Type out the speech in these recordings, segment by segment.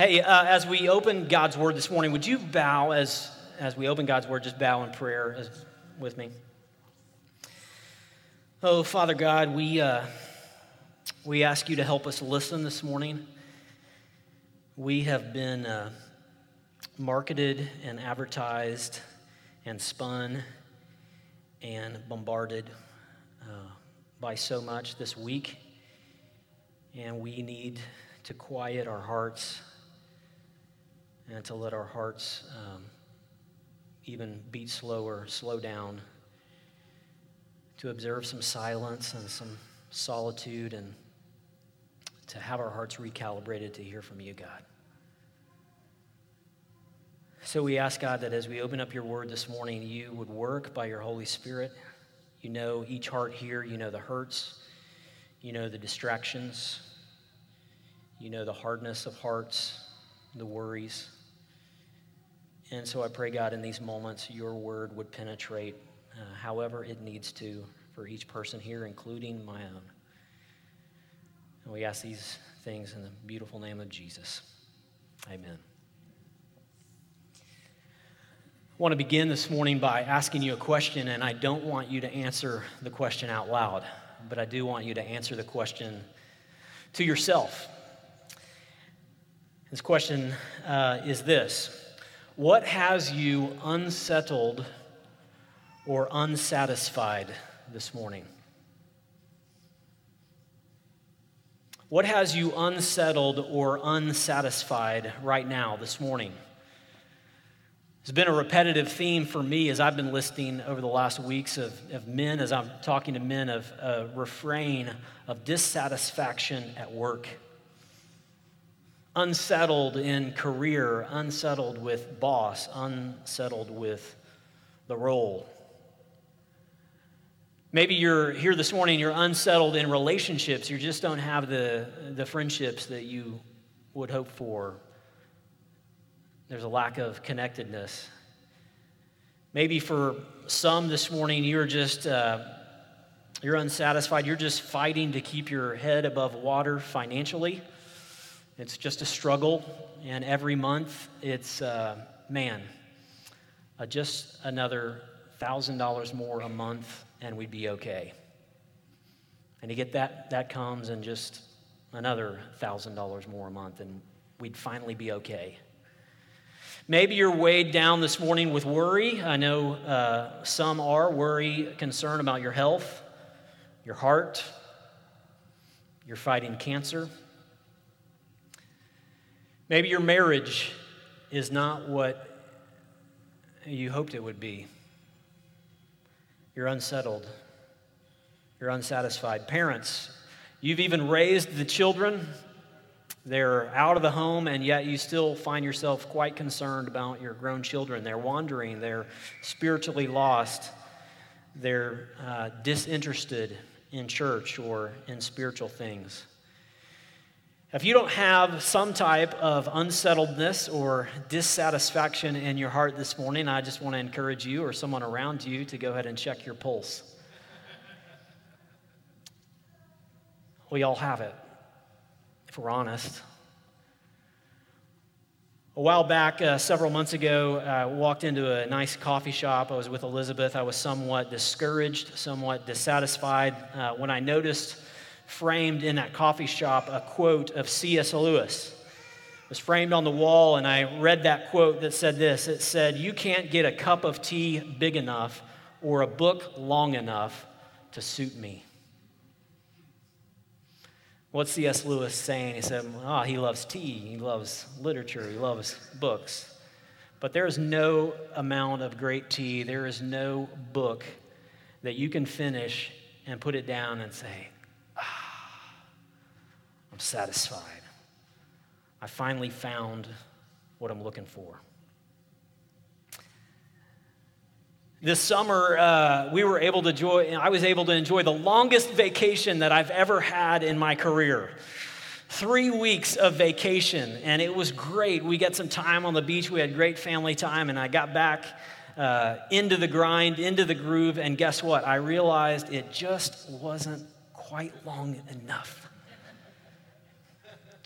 Hey, uh, as we open God's Word this morning, would you bow as, as we open God's Word, just bow in prayer as, with me? Oh, Father God, we, uh, we ask you to help us listen this morning. We have been uh, marketed and advertised and spun and bombarded uh, by so much this week, and we need to quiet our hearts and to let our hearts um, even beat slower, slow down, to observe some silence and some solitude, and to have our hearts recalibrated to hear from you, God. So we ask, God, that as we open up your word this morning, you would work by your Holy Spirit. You know each heart here, you know the hurts, you know the distractions, you know the hardness of hearts, the worries. And so I pray, God, in these moments, your word would penetrate uh, however it needs to for each person here, including my own. And we ask these things in the beautiful name of Jesus. Amen. I want to begin this morning by asking you a question, and I don't want you to answer the question out loud, but I do want you to answer the question to yourself. This question uh, is this what has you unsettled or unsatisfied this morning? What has you unsettled or unsatisfied right now this morning? It's been a repetitive theme for me as I've been listening over the last weeks of, of men, as I'm talking to men, of a refrain of dissatisfaction at work unsettled in career, unsettled with boss, unsettled with the role. Maybe you're here this morning, you're unsettled in relationships, you just don't have the, the friendships that you would hope for. There's a lack of connectedness. Maybe for some this morning, you're just. Uh, you're unsatisfied. You're just fighting to keep your head above water financially. It's just a struggle, and every month it's, uh, man, uh, just another $1,000 more a month, and we'd be okay. And to get that, that comes and just another $1,000 more a month, and we'd finally be okay. Maybe you're weighed down this morning with worry. I know uh, some are worry, concern about your health, your heart. You're fighting cancer. Maybe your marriage is not what you hoped it would be. You're unsettled. You're unsatisfied. Parents, you've even raised the children. They're out of the home, and yet you still find yourself quite concerned about your grown children. They're wandering, they're spiritually lost, they're uh, disinterested in church or in spiritual things. If you don't have some type of unsettledness or dissatisfaction in your heart this morning, I just want to encourage you or someone around you to go ahead and check your pulse. We all have it, if we're honest. A while back, uh, several months ago, I walked into a nice coffee shop. I was with Elizabeth. I was somewhat discouraged, somewhat dissatisfied uh, when I noticed framed in that coffee shop a quote of C.S. Lewis. It was framed on the wall, and I read that quote that said this It said, You can't get a cup of tea big enough or a book long enough to suit me. What's C.S. Lewis saying? He said, Oh, he loves tea, he loves literature, he loves books. But there is no amount of great tea, there is no book that you can finish and put it down and say, satisfied. I finally found what I'm looking for. This summer, uh, we were able to enjoy, I was able to enjoy the longest vacation that I've ever had in my career. Three weeks of vacation, and it was great. We got some time on the beach, we had great family time, and I got back uh, into the grind, into the groove, and guess what? I realized it just wasn't quite long enough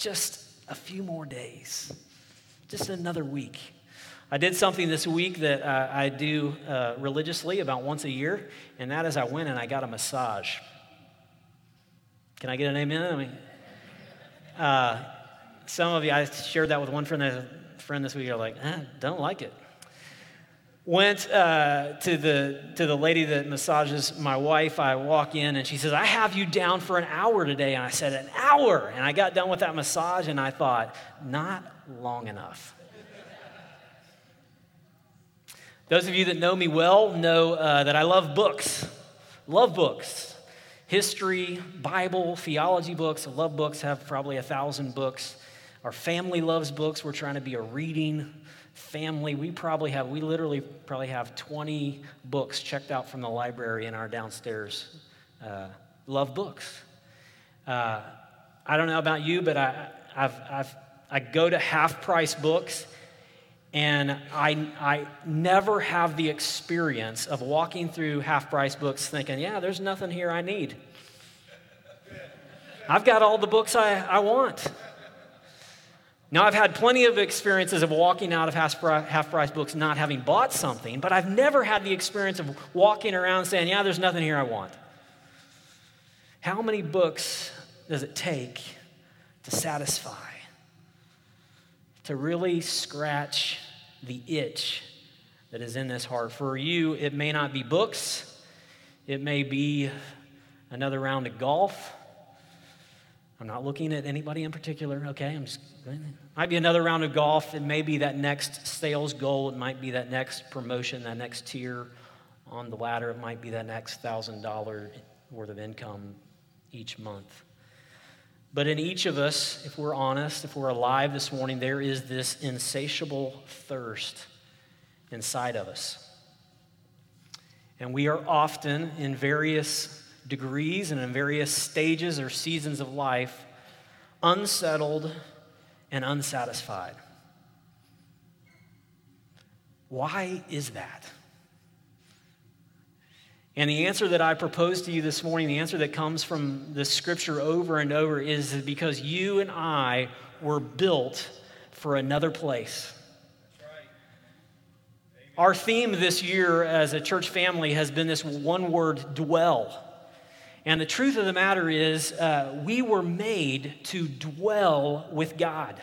just a few more days, just another week. I did something this week that uh, I do uh, religiously about once a year, and that is I went and I got a massage. Can I get an amen? I mean, uh, some of you, I shared that with one friend, friend this week, are like, eh, don't like it. Went uh, to, the, to the lady that massages my wife. I walk in and she says, I have you down for an hour today. And I said, An hour? And I got done with that massage and I thought, Not long enough. Those of you that know me well know uh, that I love books. Love books. History, Bible, theology books. Love books, have probably a thousand books. Our family loves books. We're trying to be a reading family, we probably have, we literally probably have 20 books checked out from the library in our downstairs. Uh, love books. Uh, I don't know about you, but I, I've, I've, I go to half price books and I, I never have the experience of walking through half price books thinking, yeah, there's nothing here I need. I've got all the books I, I want. Now, I've had plenty of experiences of walking out of half price books not having bought something, but I've never had the experience of walking around saying, Yeah, there's nothing here I want. How many books does it take to satisfy, to really scratch the itch that is in this heart? For you, it may not be books, it may be another round of golf. I'm not looking at anybody in particular, okay? I'm just might be another round of golf. It may be that next sales goal. It might be that next promotion, that next tier on the ladder. It might be that next $1,000 worth of income each month. But in each of us, if we're honest, if we're alive this morning, there is this insatiable thirst inside of us. And we are often in various degrees and in various stages or seasons of life unsettled and unsatisfied. Why is that? And the answer that I propose to you this morning, the answer that comes from the scripture over and over, is because you and I were built for another place. Our theme this year as a church family has been this one word dwell. And the truth of the matter is, uh, we were made to dwell with God.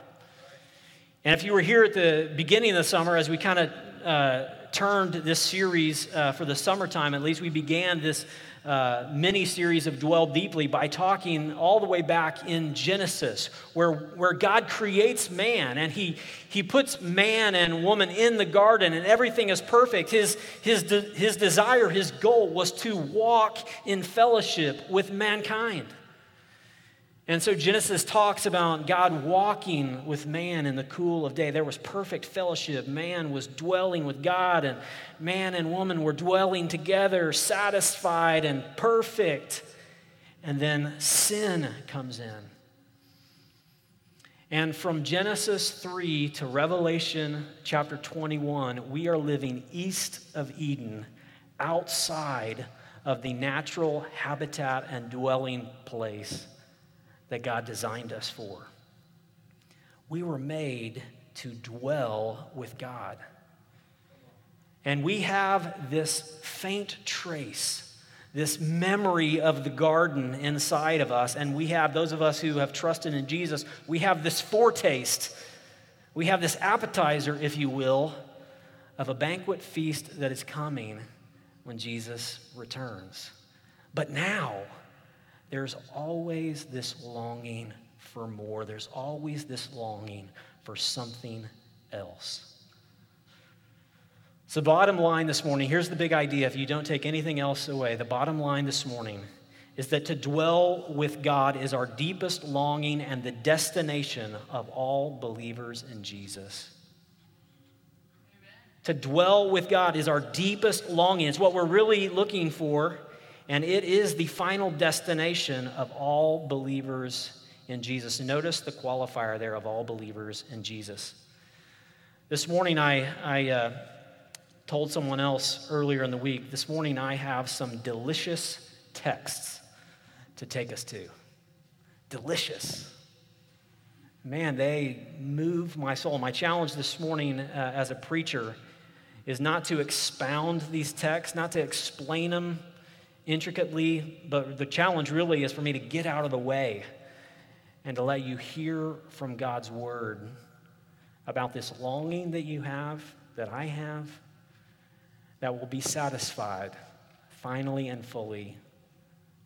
And if you were here at the beginning of the summer, as we kind of uh, turned this series uh, for the summertime, at least we began this uh, mini series of Dwell Deeply by talking all the way back in Genesis, where, where God creates man and he, he puts man and woman in the garden and everything is perfect. His, his, de- his desire, his goal was to walk in fellowship with mankind. And so Genesis talks about God walking with man in the cool of day. There was perfect fellowship. Man was dwelling with God, and man and woman were dwelling together, satisfied and perfect. And then sin comes in. And from Genesis 3 to Revelation chapter 21, we are living east of Eden, outside of the natural habitat and dwelling place that God designed us for. We were made to dwell with God. And we have this faint trace, this memory of the garden inside of us. And we have, those of us who have trusted in Jesus, we have this foretaste. We have this appetizer, if you will, of a banquet feast that is coming when Jesus returns. But now, there's always this longing for more. There's always this longing for something else. So, bottom line this morning here's the big idea if you don't take anything else away. The bottom line this morning is that to dwell with God is our deepest longing and the destination of all believers in Jesus. To dwell with God is our deepest longing. It's what we're really looking for and it is the final destination of all believers in Jesus. Notice the qualifier there of all believers in Jesus. This morning, I, I uh, told someone else earlier in the week, this morning I have some delicious texts to take us to. Delicious. man, they move my soul. My challenge this morning uh, as a preacher is not to expound these texts, not to explain them intricately, but the challenge really is for me to get out of the way and to let you hear from God's word about this longing that you have, that I have, that will be satisfied finally and fully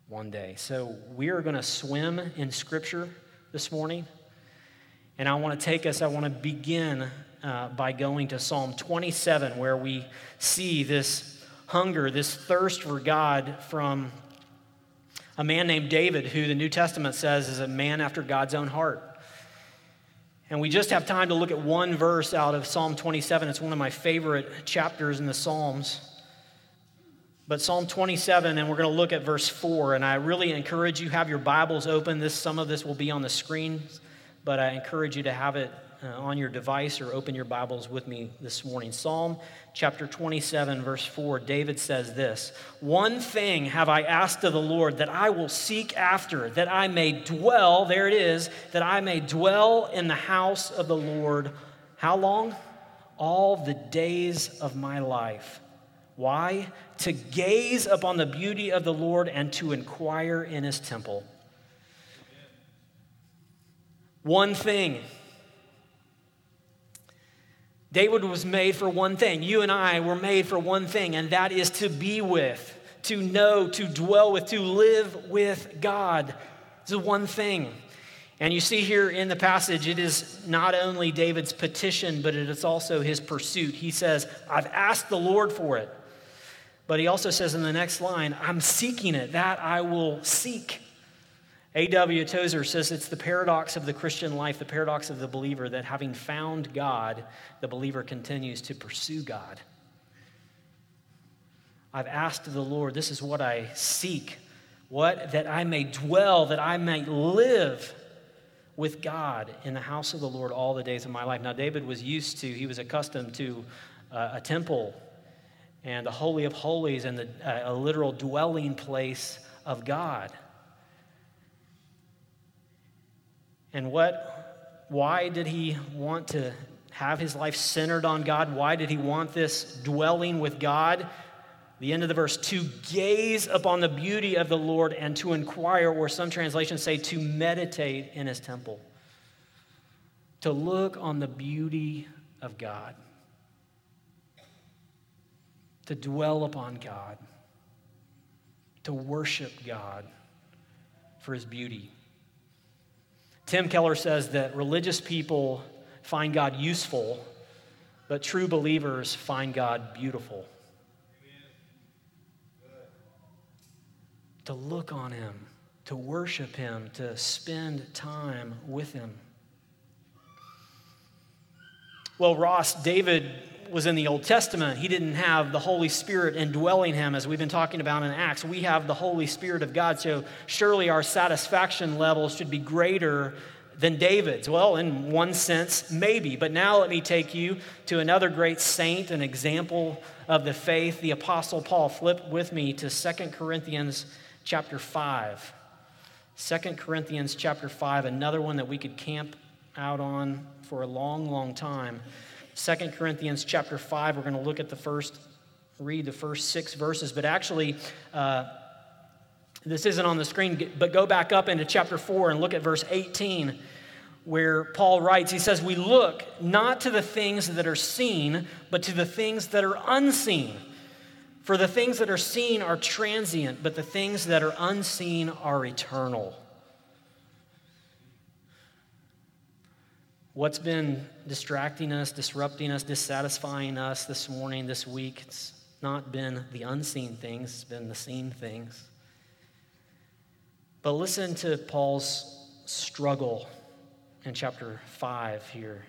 one day. So we are going to swim in Scripture this morning. And I want to take us, I want to begin uh, by going to Psalm 27, where we see this hunger, this thirst for God from a man named David, who the New Testament says is a man after God's own heart. And we just have time to look at one verse out of Psalm 27. It's one of my favorite chapters in the Psalms. But Psalm 27, and we're going to look at verse 4. And I really encourage you have your Bibles open. This some of this will be on the screen, but I encourage you to have it uh, on your device or open your Bibles with me this morning. Psalm chapter 27, verse 4, David says this One thing have I asked of the Lord that I will seek after, that I may dwell, there it is, that I may dwell in the house of the Lord. How long? All the days of my life. Why? To gaze upon the beauty of the Lord and to inquire in his temple. One thing David was made for one thing. You and I were made for one thing, and that is to be with, to know, to dwell with, to live with God. It's the one thing. And you see here in the passage, it is not only David's petition, but it is also his pursuit. He says, I've asked the Lord for it. But he also says in the next line, I'm seeking it, that I will seek. A.W. Tozer says it's the paradox of the Christian life, the paradox of the believer, that having found God, the believer continues to pursue God. I've asked the Lord, this is what I seek. What? That I may dwell, that I may live with God in the house of the Lord all the days of my life. Now, David was used to, he was accustomed to uh, a temple and the Holy of Holies and the, uh, a literal dwelling place of God. And what, why did he want to have his life centered on God? Why did he want this dwelling with God? The end of the verse, to gaze upon the beauty of the Lord and to inquire, or some translations say to meditate in his temple. To look on the beauty of God. To dwell upon God. To worship God for his beauty. Tim Keller says that religious people find God useful, but true believers find God beautiful. To look on Him, to worship Him, to spend time with Him. Well, Ross, David was in the Old Testament. He didn't have the Holy Spirit indwelling him, as we've been talking about in Acts. We have the Holy Spirit of God, so surely our satisfaction level should be greater than David's. Well, in one sense, maybe. But now let me take you to another great saint, an example of the faith, the Apostle Paul. Flip with me to 2 Corinthians chapter 5. 2 Corinthians chapter 5, another one that we could camp out on for a long, long time. 2 Corinthians chapter 5, we're going to look at the first, read the first six verses, but actually, uh, this isn't on the screen, but go back up into chapter 4 and look at verse 18, where Paul writes, he says, We look not to the things that are seen, but to the things that are unseen. For the things that are seen are transient, but the things that are unseen are eternal. What's been distracting us, disrupting us, dissatisfying us this morning, this week? It's not been the unseen things, it's been the seen things. But listen to Paul's struggle in chapter 5 here.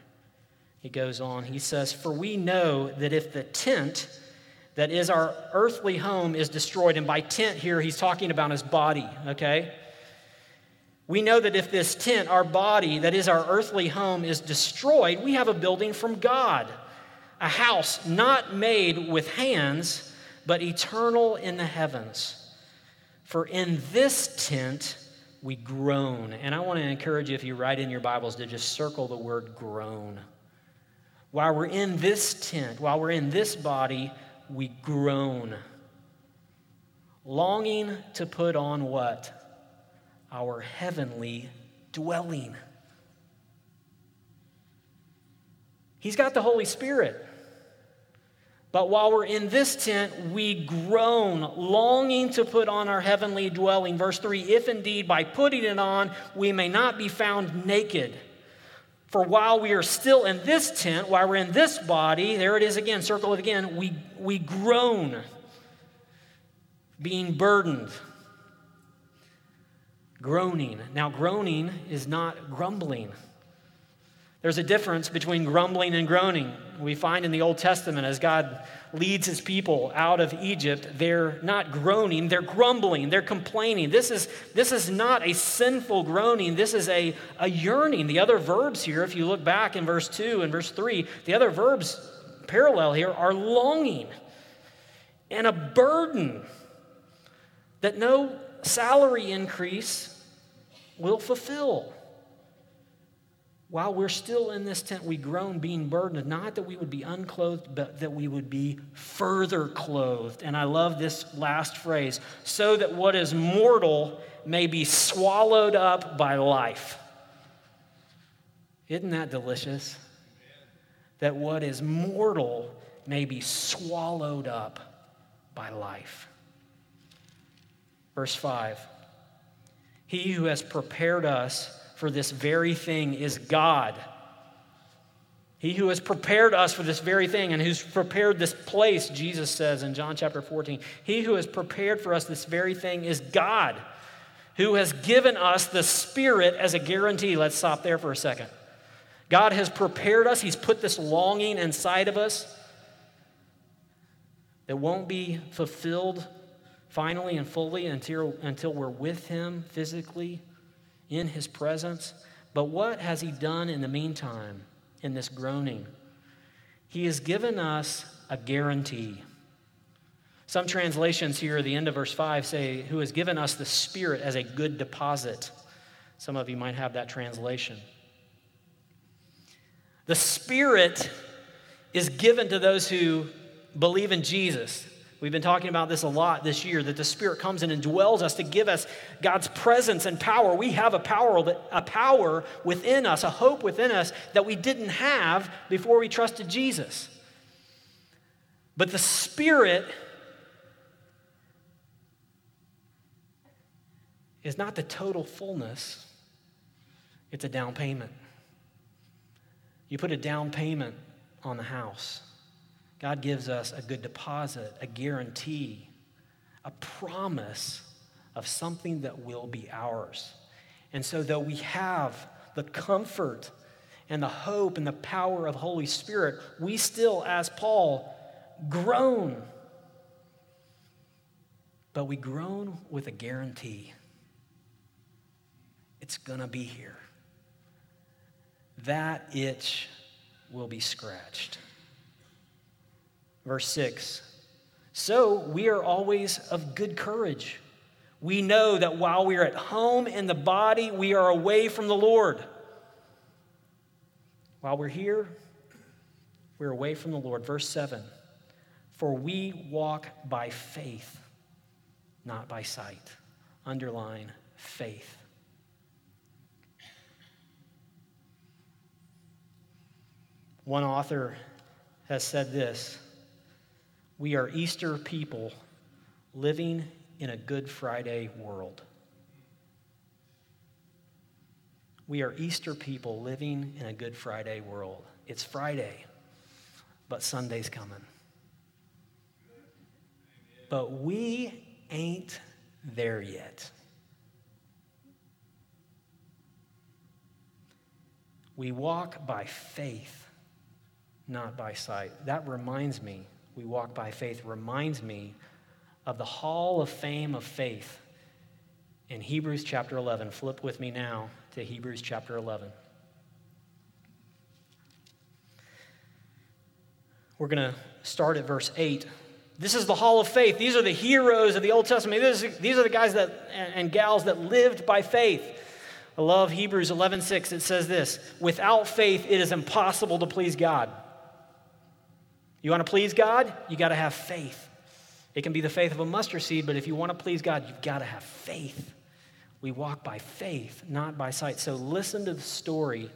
He goes on, he says, For we know that if the tent that is our earthly home is destroyed, and by tent here, he's talking about his body, okay? We know that if this tent, our body, that is our earthly home, is destroyed, we have a building from God, a house not made with hands, but eternal in the heavens. For in this tent we groan. And I want to encourage you, if you write in your Bibles, to just circle the word groan. While we're in this tent, while we're in this body, we groan. Longing to put on what? Our heavenly dwelling. He's got the Holy Spirit. But while we're in this tent, we groan, longing to put on our heavenly dwelling. Verse 3 If indeed by putting it on we may not be found naked. For while we are still in this tent, while we're in this body, there it is again, circle it again, we, we groan, being burdened. Groaning. Now, groaning is not grumbling. There's a difference between grumbling and groaning. We find in the Old Testament as God leads his people out of Egypt, they're not groaning, they're grumbling, they're complaining. This is, this is not a sinful groaning, this is a, a yearning. The other verbs here, if you look back in verse 2 and verse 3, the other verbs parallel here are longing and a burden that no salary increase will fulfill. While we're still in this tent, we groan, being burdened, not that we would be unclothed, but that we would be further clothed. And I love this last phrase so that what is mortal may be swallowed up by life. Isn't that delicious? That what is mortal may be swallowed up by life. Verse 5 He who has prepared us for this very thing is God. He who has prepared us for this very thing and who's prepared this place, Jesus says in John chapter 14, he who has prepared for us this very thing is God, who has given us the Spirit as a guarantee. Let's stop there for a second. God has prepared us, He's put this longing inside of us that won't be fulfilled finally and fully until, until we're with Him physically in his presence. But what has he done in the meantime in this groaning? He has given us a guarantee. Some translations here at the end of verse 5 say, Who has given us the Spirit as a good deposit. Some of you might have that translation. The Spirit is given to those who believe in Jesus. We've been talking about this a lot this year that the Spirit comes in and dwells us to give us God's presence and power. We have a power, that, a power within us, a hope within us that we didn't have before we trusted Jesus. But the Spirit is not the total fullness, it's a down payment. You put a down payment on the house. God gives us a good deposit, a guarantee, a promise of something that will be ours. And so, though we have the comfort and the hope and the power of Holy Spirit, we still, as Paul, groan. But we groan with a guarantee it's going to be here. That itch will be scratched. Verse 6 So we are always of good courage. We know that while we are at home in the body, we are away from the Lord. While we're here, we're away from the Lord. Verse 7 For we walk by faith, not by sight. Underline faith. One author has said this we are Easter people living in a Good Friday world. We are Easter people living in a Good Friday world. It's Friday, but Sunday's coming. But we ain't there yet. We walk by faith, not by sight. That reminds me we walk by faith reminds me of the hall of fame of faith in Hebrews chapter 11. Flip with me now to Hebrews chapter 11. We're going to start at verse 8 This is the hall of faith. These are the heroes of the Old Testament. These are the guys that, and gals that lived by faith. I love Hebrews 11:6. It says this, "Without faith it is impossible to please God." You want to please God? You got to have faith. It can be the faith of a mustard seed, but if you want to please God, you've got to have faith. We walk by faith, not by sight. So listen to the story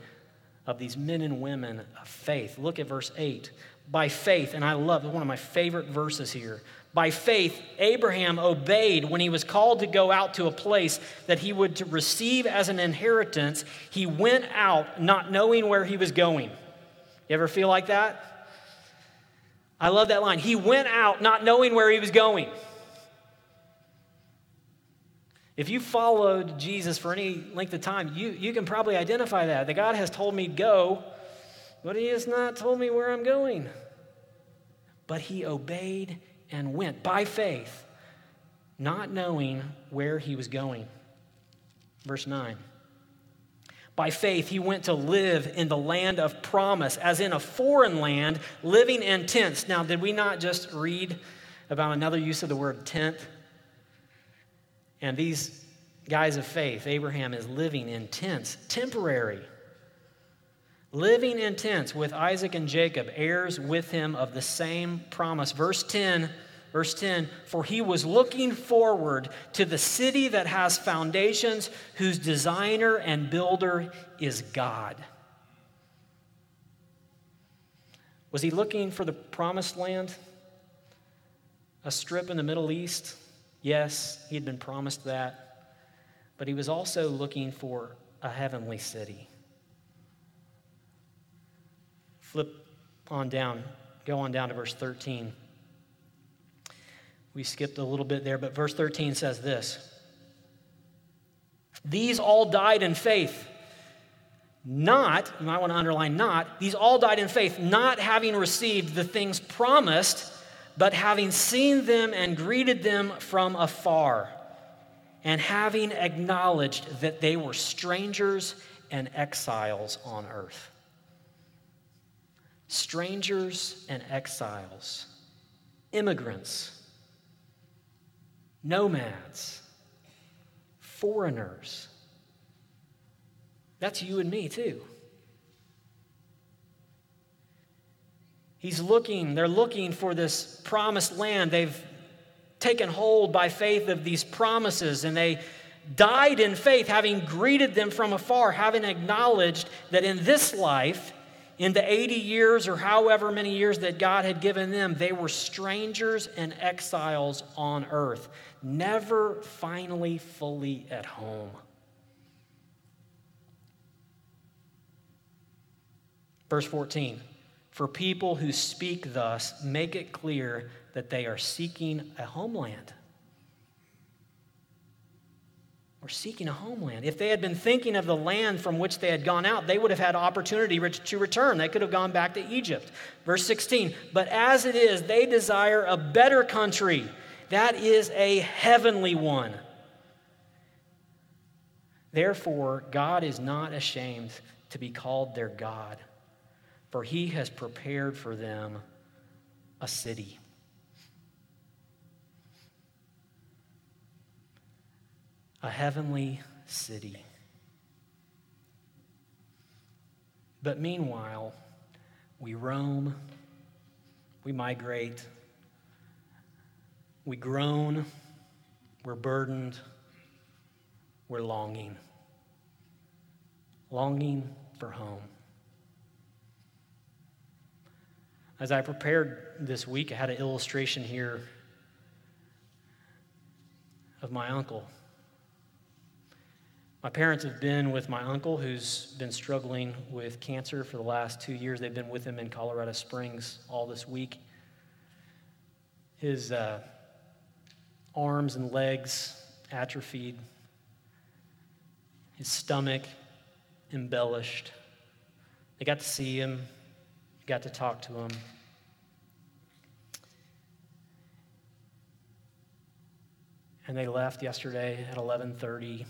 of these men and women of faith. Look at verse 8. By faith, and I love one of my favorite verses here. By faith, Abraham obeyed when he was called to go out to a place that he would receive as an inheritance. He went out not knowing where he was going. You ever feel like that? I love that line. He went out not knowing where he was going. If you followed Jesus for any length of time, you, you can probably identify that. That God has told me go, but He has not told me where I'm going. But He obeyed and went by faith, not knowing where He was going. Verse 9. By faith, he went to live in the land of promise, as in a foreign land, living in tents. Now, did we not just read about another use of the word tent? And these guys of faith, Abraham is living in tents, temporary. Living in tents with Isaac and Jacob, heirs with him of the same promise. Verse 10, verse 10, for he was looking forward to the city that has foundations, whose designer and builder is God. Was he looking for the promised land? A strip in the Middle East? Yes, he had been promised that, but he was also looking for a heavenly city. Flip on down, go on down to verse 13. We skipped a little bit there, but verse 13 says this These all died in faith. Not, you might want to underline not, these all died in faith, not having received the things promised but having seen them and greeted them from afar, and having acknowledged that they were strangers and exiles on earth. Strangers and exiles, immigrants, nomads, foreigners. That's you and me, too. He's looking, they're looking for this promised land. They've taken hold by faith of these promises, and they died in faith, having greeted them from afar, having acknowledged that in this life, in the 80 years or however many years that God had given them, they were strangers and exiles on earth, never finally fully at home. Verse 14 for people who speak thus, make it clear that they are seeking a homeland. We're seeking a homeland. If they had been thinking of the land from which they had gone out, they would have had opportunity to return. They could have gone back to Egypt. Verse 16, but as it is, they desire a better country. That is a heavenly one. Therefore, God is not ashamed to be called their God for he has prepared for them a city. A heavenly city. But meanwhile, we roam, we migrate, we groan, we're burdened, we're longing. Longing for home. As I prepared this week, I had an illustration here of my uncle. My parents have been with my uncle who's been struggling with cancer for the last two years. They've been with him in Colorado Springs all this week. His uh, arms and legs atrophied, his stomach embellished. They got to see him got to talk to him. And they left yesterday at 11:30,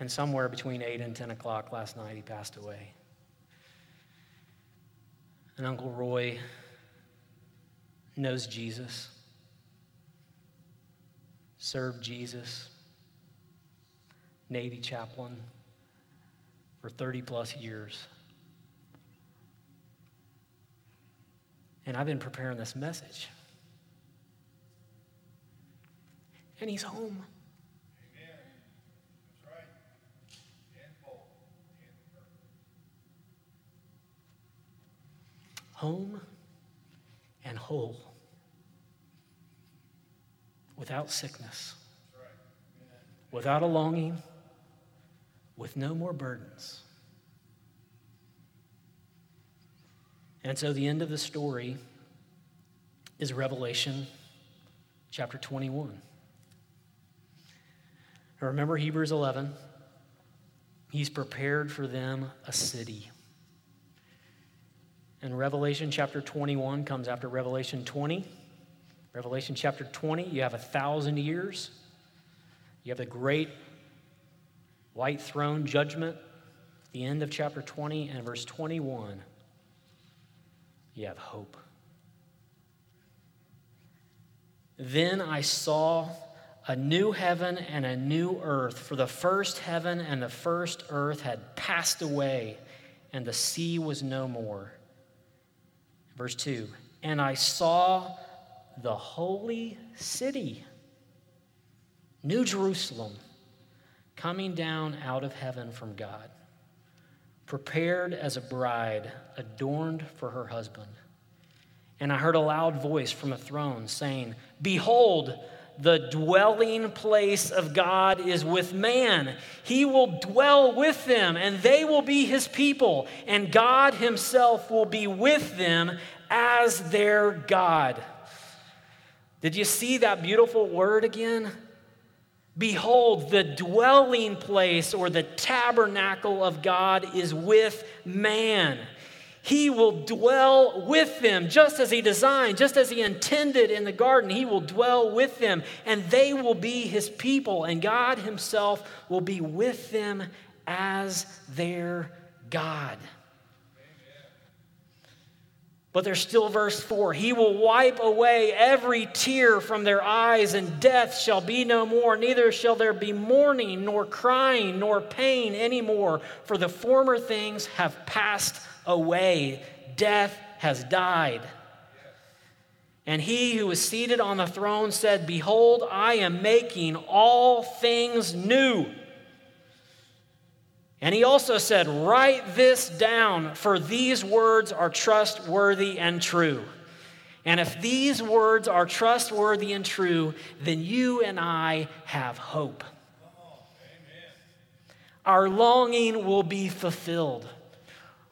and somewhere between 8 and 10 o'clock last night, he passed away. And Uncle Roy knows Jesus, served Jesus, Navy chaplain for 30 plus years. And I've been preparing this message. And he's home. Home and whole without sickness, without a longing, with no more burdens. And so the end of the story is Revelation chapter 21. Now remember Hebrews 11. He's prepared for them a city. And Revelation chapter 21 comes after Revelation 20. Revelation chapter 20, you have a thousand years. You have the great white throne judgment, At the end of chapter 20, and verse 21, you have hope. Then I saw a new heaven and a new earth, for the first heaven and the first earth had passed away, and the sea was no more. Verse 2 And I saw the holy city, New Jerusalem, coming down out of heaven from God, prepared as a bride adorned for her husband. And I heard a loud voice from a throne saying, Behold, the dwelling place of God is with man. He will dwell with them, and they will be his people, and God himself will be with them as their God. Did you see that beautiful word again? Behold, the dwelling place or the tabernacle of God is with man. He will dwell with them just as He designed, just as He intended in the garden. He will dwell with them, and they will be His people, and God Himself will be with them as their God. But there's still verse 4 He will wipe away every tear from their eyes, and death shall be no more. Neither shall there be mourning, nor crying, nor pain anymore, for the former things have passed away. Death has died. And he who was seated on the throne said, Behold, I am making all things new. And he also said, Write this down, for these words are trustworthy and true. And if these words are trustworthy and true, then you and I have hope. Our longing will be fulfilled,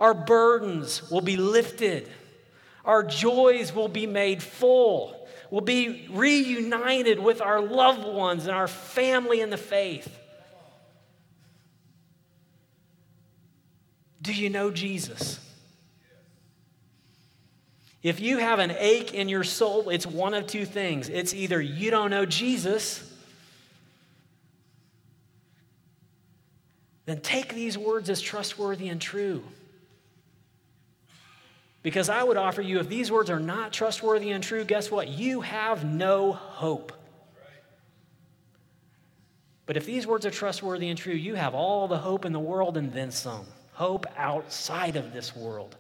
our burdens will be lifted, our joys will be made full, we'll be reunited with our loved ones and our family in the faith. Do you know Jesus? If you have an ache in your soul, it's one of two things. It's either you don't know Jesus, then take these words as trustworthy and true. Because I would offer you, if these words are not trustworthy and true, guess what? You have no hope. But if these words are trustworthy and true, you have all the hope in the world and then some hope outside of this world.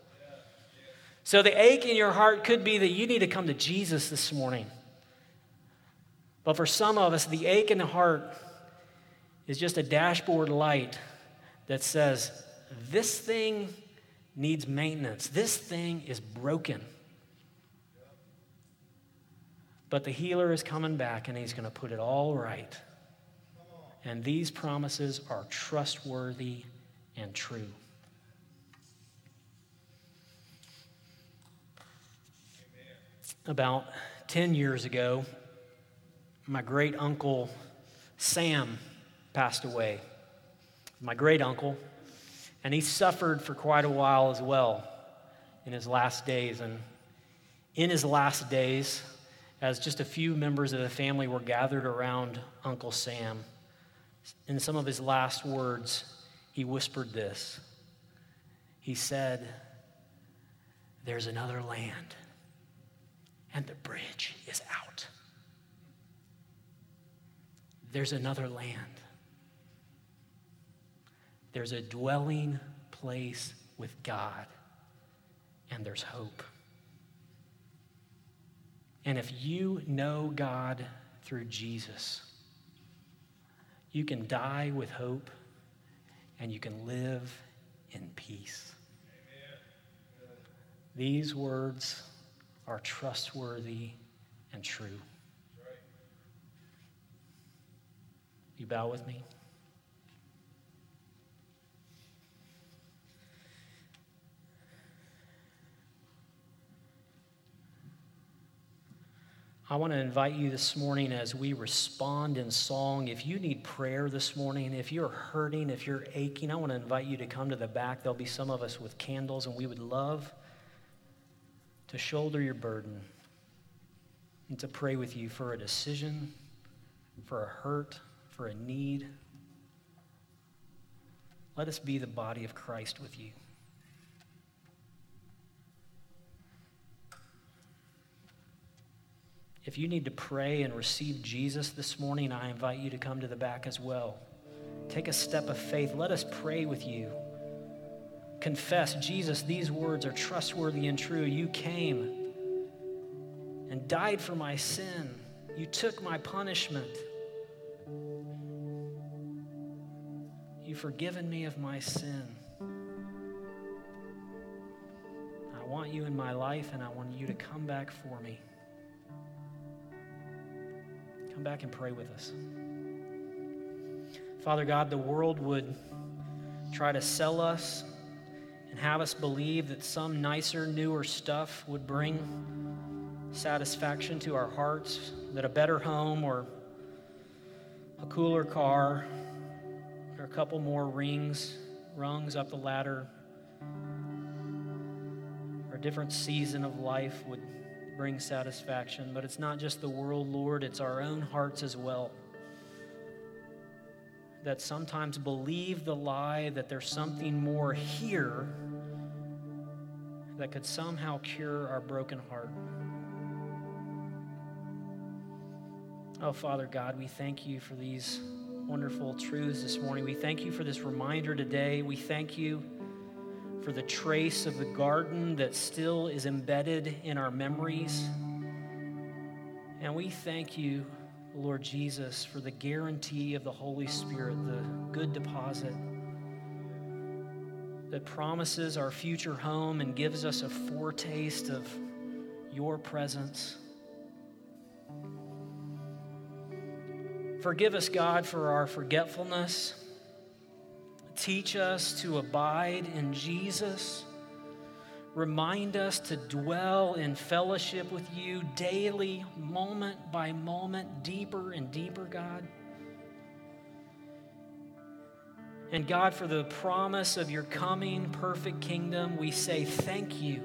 So the ache in your heart could be that you need to come to Jesus this morning. But for some of us, the ache in the heart is just a dashboard light that says, This thing needs maintenance. This thing is broken. But the healer is coming back and he's going to put it all right. And these promises are trustworthy and true. About 10 years ago, my great uncle Sam passed away. My great uncle, and he suffered for quite a while as well in his last days. And in his last days, as just a few members of the family were gathered around Uncle Sam, in some of his last words, he whispered this. He said, There's another land and the bridge is out. There's another land. There's a dwelling place with God, and there's hope. And if you know God through Jesus, you can die with hope and you can live in peace. These words are trustworthy and true. You bow with me? I want to invite you this morning as we respond in song. If you need prayer this morning, if you're hurting, if you're aching, I want to invite you to come to the back. There'll be some of us with candles, and we would love to shoulder your burden and to pray with you for a decision, for a hurt, for a need. Let us be the body of Christ with you. If you need to pray and receive Jesus this morning, I invite you to come to the back as well. Take a step of faith. Let us pray with you. Confess, Jesus, these words are trustworthy and true. You came and died for my sin, you took my punishment. You've forgiven me of my sin. I want you in my life, and I want you to come back for me. Come back and pray with us. Father God, the world would try to sell us and have us believe that some nicer, newer stuff would bring satisfaction to our hearts, that a better home or a cooler car or a couple more rings, rungs up the ladder, or a different season of life would bring satisfaction. But it's not just the world, Lord, it's our own hearts as well. That sometimes believe the lie that there's something more here that could somehow cure our broken heart. Oh, Father God, we thank you for these wonderful truths this morning. We thank you for this reminder today. We thank you for the trace of the garden that still is embedded in our memories. And we thank you, Lord Jesus, for the guarantee of the Holy Spirit, the good deposit that promises our future home and gives us a foretaste of your presence. Forgive us, God, for our forgetfulness. Teach us to abide in Jesus. Remind us to dwell in fellowship with you daily, moment by moment, deeper and deeper, God. And God, for the promise of your coming perfect kingdom, we say thank you.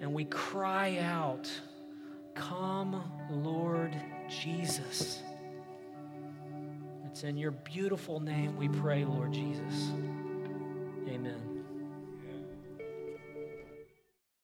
And we cry out, Come, Lord Jesus. It's in your beautiful name we pray, Lord Jesus. Amen.